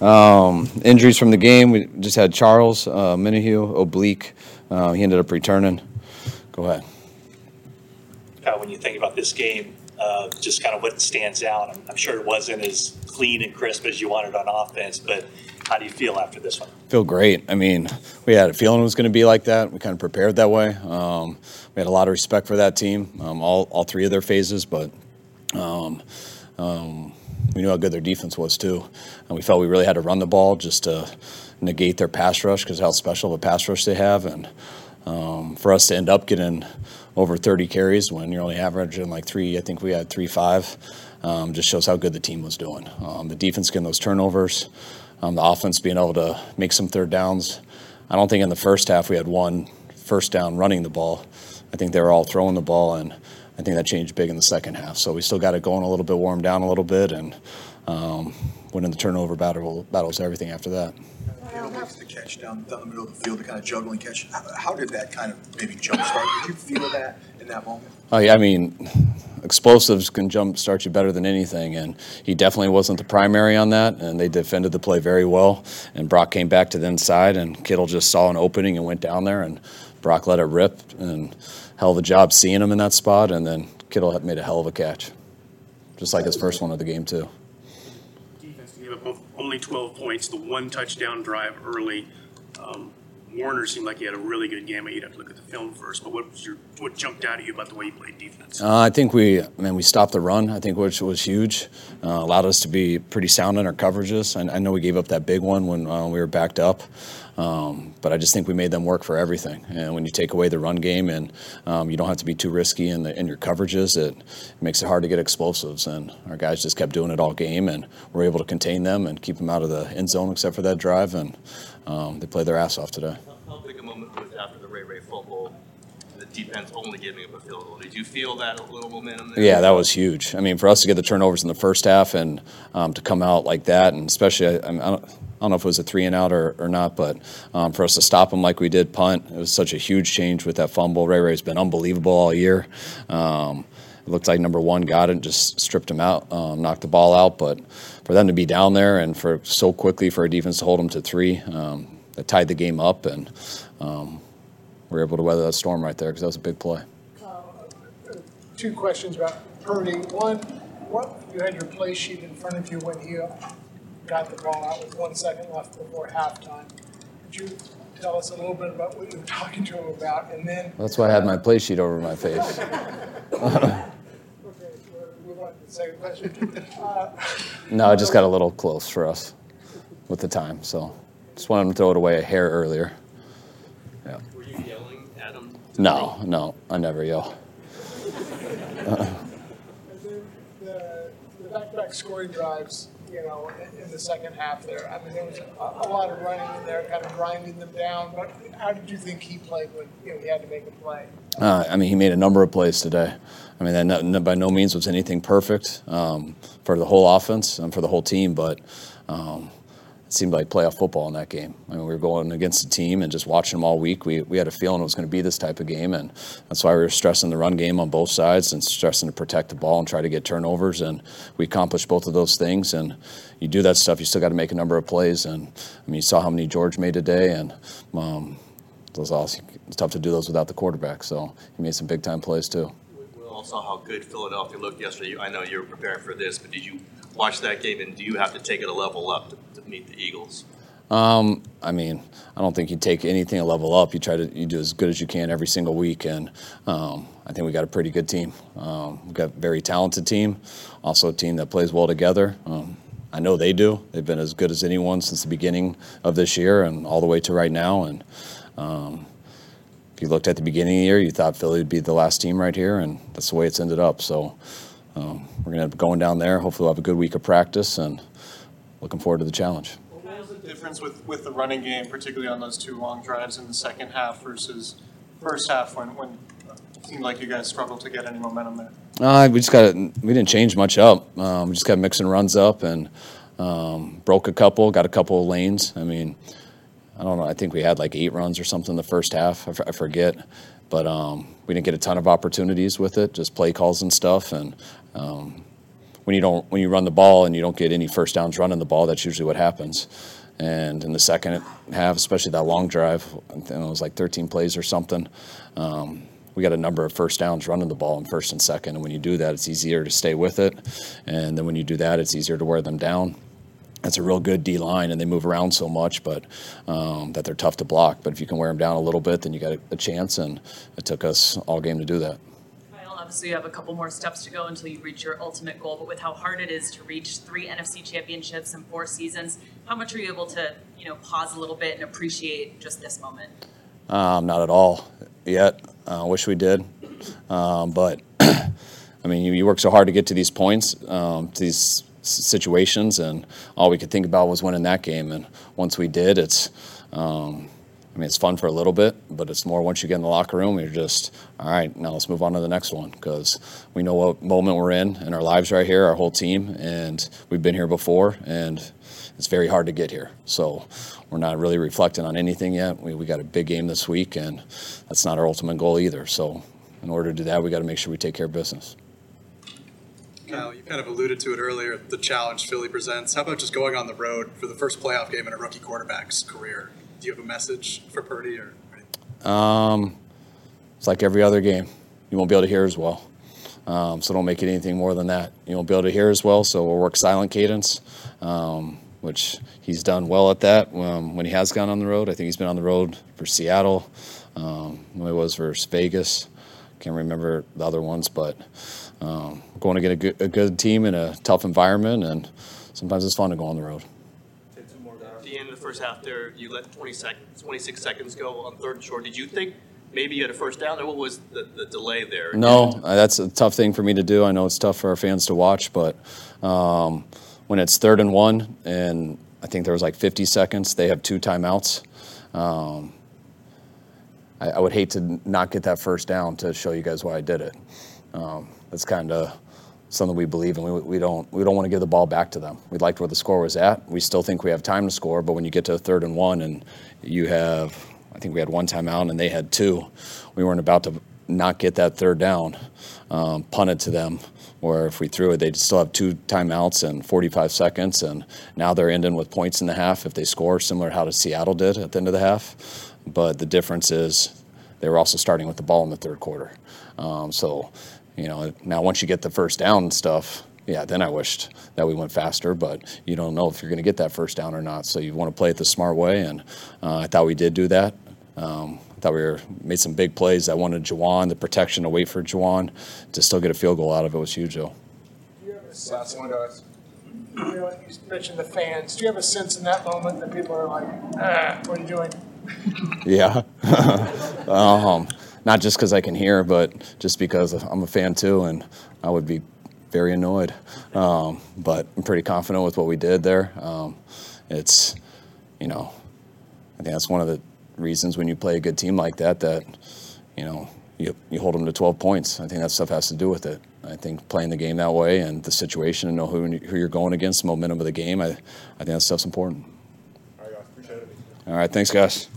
Um, injuries from the game, we just had Charles uh, Omenihu, oblique. Uh, he ended up returning. Go ahead. Pat, when you think about this game, uh, just kind of what stands out, I'm, I'm sure it wasn't as clean and crisp as you wanted on offense, but how do you feel after this one? Feel great. I mean, we had a feeling it was going to be like that. We kind of prepared that way. Um, we had a lot of respect for that team, um, all, all three of their phases, but um, um, we knew how good their defense was too. And we felt we really had to run the ball just to negate their pass rush because how special of a pass rush they have. And um, for us to end up getting over 30 carries when you're only averaging like three, I think we had three, five, um, just shows how good the team was doing. Um, the defense getting those turnovers, um, the offense being able to make some third downs. I don't think in the first half we had one first down running the ball. I think they were all throwing the ball, and I think that changed big in the second half. So we still got it going a little bit, warmed down a little bit, and um, winning the turnover battle battles everything after that. Kittle makes the catch down, down the middle of the field, the kind of juggling catch. How, how did that kind of maybe jumpstart? Did you feel that in that moment? Oh yeah, I mean, explosives can jump start you better than anything, and he definitely wasn't the primary on that. And they defended the play very well. And Brock came back to the inside, and Kittle just saw an opening and went down there, and Brock let it rip, and hell of a job seeing him in that spot. And then Kittle made a hell of a catch, just like his first one of the game too. Only 12 points, the one touchdown drive early. Um, Warner seemed like he had a really good game. You'd have to look at the film first, but what was your what jumped out at you about the way he played defense? Uh, I think we, I mean, we stopped the run. I think which was huge. Uh, allowed us to be pretty sound in our coverages. I, I know we gave up that big one when uh, we were backed up, um, but I just think we made them work for everything. And when you take away the run game and um, you don't have to be too risky in, the, in your coverages, it, it makes it hard to get explosives. And our guys just kept doing it all game, and we're able to contain them and keep them out of the end zone except for that drive. And um, they played their ass off today. How big a moment was after the Ray Ray fumble, the defense only giving up a field goal? Did you feel that a little momentum there? Yeah, that was huge. I mean, for us to get the turnovers in the first half and um, to come out like that, and especially, I, I, don't, I don't know if it was a three and out or, or not, but um, for us to stop them like we did punt, it was such a huge change with that fumble. Ray Ray's been unbelievable all year. Um, it looked like number one got it, just stripped him out, um, knocked the ball out. But for them to be down there and for so quickly for a defense to hold them to three, um, that tied the game up, and um, we were able to weather that storm right there because that was a big play. two questions about Purdy. One, what you had your play sheet in front of you when he got the ball out with one second left before halftime. Could you tell us a little bit about what you were talking to him about, and then That's why I had my play sheet over my face. okay, we want the second question. Uh, No, it just got a little close for us with the time, so just wanted to throw it away a hair earlier. Yeah. Were you yelling at him? No, no, I never yell. and then the, the back-to-back scoring drives, you know, in, the second half there. I mean, there was a, lot of running in there, kind of grinding them down. But how did you think he played when you know he had to make a play? Uh, I mean, he made a number of plays today. I mean, that by no means was anything perfect um, for the whole offense and for the whole team, but um, it seemed like playoff football in that game. I mean, we were going against the team and just watching them all week. We, we had a feeling it was going to be this type of game, and that's why we were stressing the run game on both sides and stressing to protect the ball and try to get turnovers. And we accomplished both of those things. And you do that stuff, you still got to make a number of plays. And I mean, you saw how many George made today, and um, those also, it's tough to do those without the quarterback. So he made some big time plays too. We all saw how good Philadelphia looked yesterday. I know you were preparing for this, but did you watch that game and do you have to take it a level up to, to meet the Eagles? Um, I mean, I don't think you take anything a level up. You try to you do as good as you can every single week, and um, I think we got a pretty good team. Um, we've got a very talented team, also a team that plays well together. Um, I know they do. They've been as good as anyone since the beginning of this year and all the way to right now. And um, if you looked at the beginning of the year, you thought Philly would be the last team right here, and that's the way it's ended up. So um, we're going to be going down there. Hopefully, we'll have a good week of practice, and looking forward to the challenge. What was the difference with, with the running game, particularly on those two long drives in the second half versus first half when, when it seemed like you guys struggled to get any momentum there? Uh, we just got we didn't change much up. Um, we just kept mixing runs up and um, broke a couple, got a couple of lanes. I mean, I don't know. I think we had like eight runs or something in the first half. I, f- I forget, but um, we didn't get a ton of opportunities with it. Just play calls and stuff, and um, when you don't when you run the ball and you don't get any first downs running the ball, that's usually what happens. And in the second half, especially that long drive, it was like 13 plays or something. Um, we got a number of first downs running the ball in first and second, and when you do that, it's easier to stay with it. And then when you do that, it's easier to wear them down. That's a real good D line, and they move around so much, but um, that they're tough to block. But if you can wear them down a little bit, then you got a, a chance. And it took us all game to do that. Kyle, obviously you have a couple more steps to go until you reach your ultimate goal, but with how hard it is to reach three NFC championships in four seasons, how much are you able to, you know, pause a little bit and appreciate just this moment? Um, not at all yet. I uh, wish we did, um, but I mean, you, you work so hard to get to these points, um, to these situations, and all we could think about was winning that game. And once we did, it's, um, I mean, it's fun for a little bit, but it's more once you get in the locker room, you're just, all right, now let's move on to the next one because we know what moment we're in in our lives right here, our whole team, and we've been here before, and it's very hard to get here. So we're not really reflecting on anything yet. We, we got a big game this week, and that's not our ultimate goal either. So in order to do that, we got to make sure we take care of business. Kyle, you kind of alluded to it earlier, the challenge Philly presents. How about just going on the road for the first playoff game in a rookie quarterback's career? Do you have a message for Purdy or? Um, it's like every other game. You won't be able to hear as well. Um, so don't make it anything more than that. You won't be able to hear as well. So we'll work silent cadence, um, which he's done well at that um, when he has gone on the road. I think he's been on the road for Seattle, um, when it was for Vegas. Can't remember the other ones, but um, going to get a good, a good team in a tough environment, and sometimes it's fun to go on the road. At the end of the first half there, you let 20 seconds, 26 seconds go on third and short. Did you think maybe you had a first down, or what was the, the delay there? No, uh, that's a tough thing for me to do. I know it's tough for our fans to watch, but um, when it's third and one, and I think there was like 50 seconds, they have two timeouts. Um, I, I would hate to not get that first down to show you guys why I did it. Um, that's kind of something we believe in. We, we don't we don't want to give the ball back to them. We liked where the score was at. We still think we have time to score, but when you get to a third and one, and you have, I think we had one timeout and they had two, we weren't about to not get that third down, um, punted to them. Or if we threw it, they'd still have two timeouts and 45 seconds, and now they're ending with points in the half if they score, similar to how Seattle did at the end of the half. But the difference is they were also starting with the ball in the third quarter. Um, so, you know, now once you get the first down stuff, yeah, then I wished that we went faster, but you don't know if you're going to get that first down or not. So you want to play it the smart way, and uh, I thought we did do that. Um, I thought we were, made some big plays. I wanted Jauan, the protection to wait for Jauan to still get a field goal out of it was huge, though. Do you have a sense, you know, you mentioned the fans, do you have a sense in that moment that people are like, ah, what are you doing? Yeah. um, not just because I can hear, but just because I'm a fan too, and I would be very annoyed. Um, but I'm pretty confident with what we did there. Um, it's, you know, I think that's one of the reasons when you play a good team like that that, you know, you, you hold them to 12 points. I think that stuff has to do with it. I think playing the game that way and the situation and know who, who you're going against, the momentum of the game, I, I think that stuff's important. All right, guys. Appreciate it. All right. thanks, guys.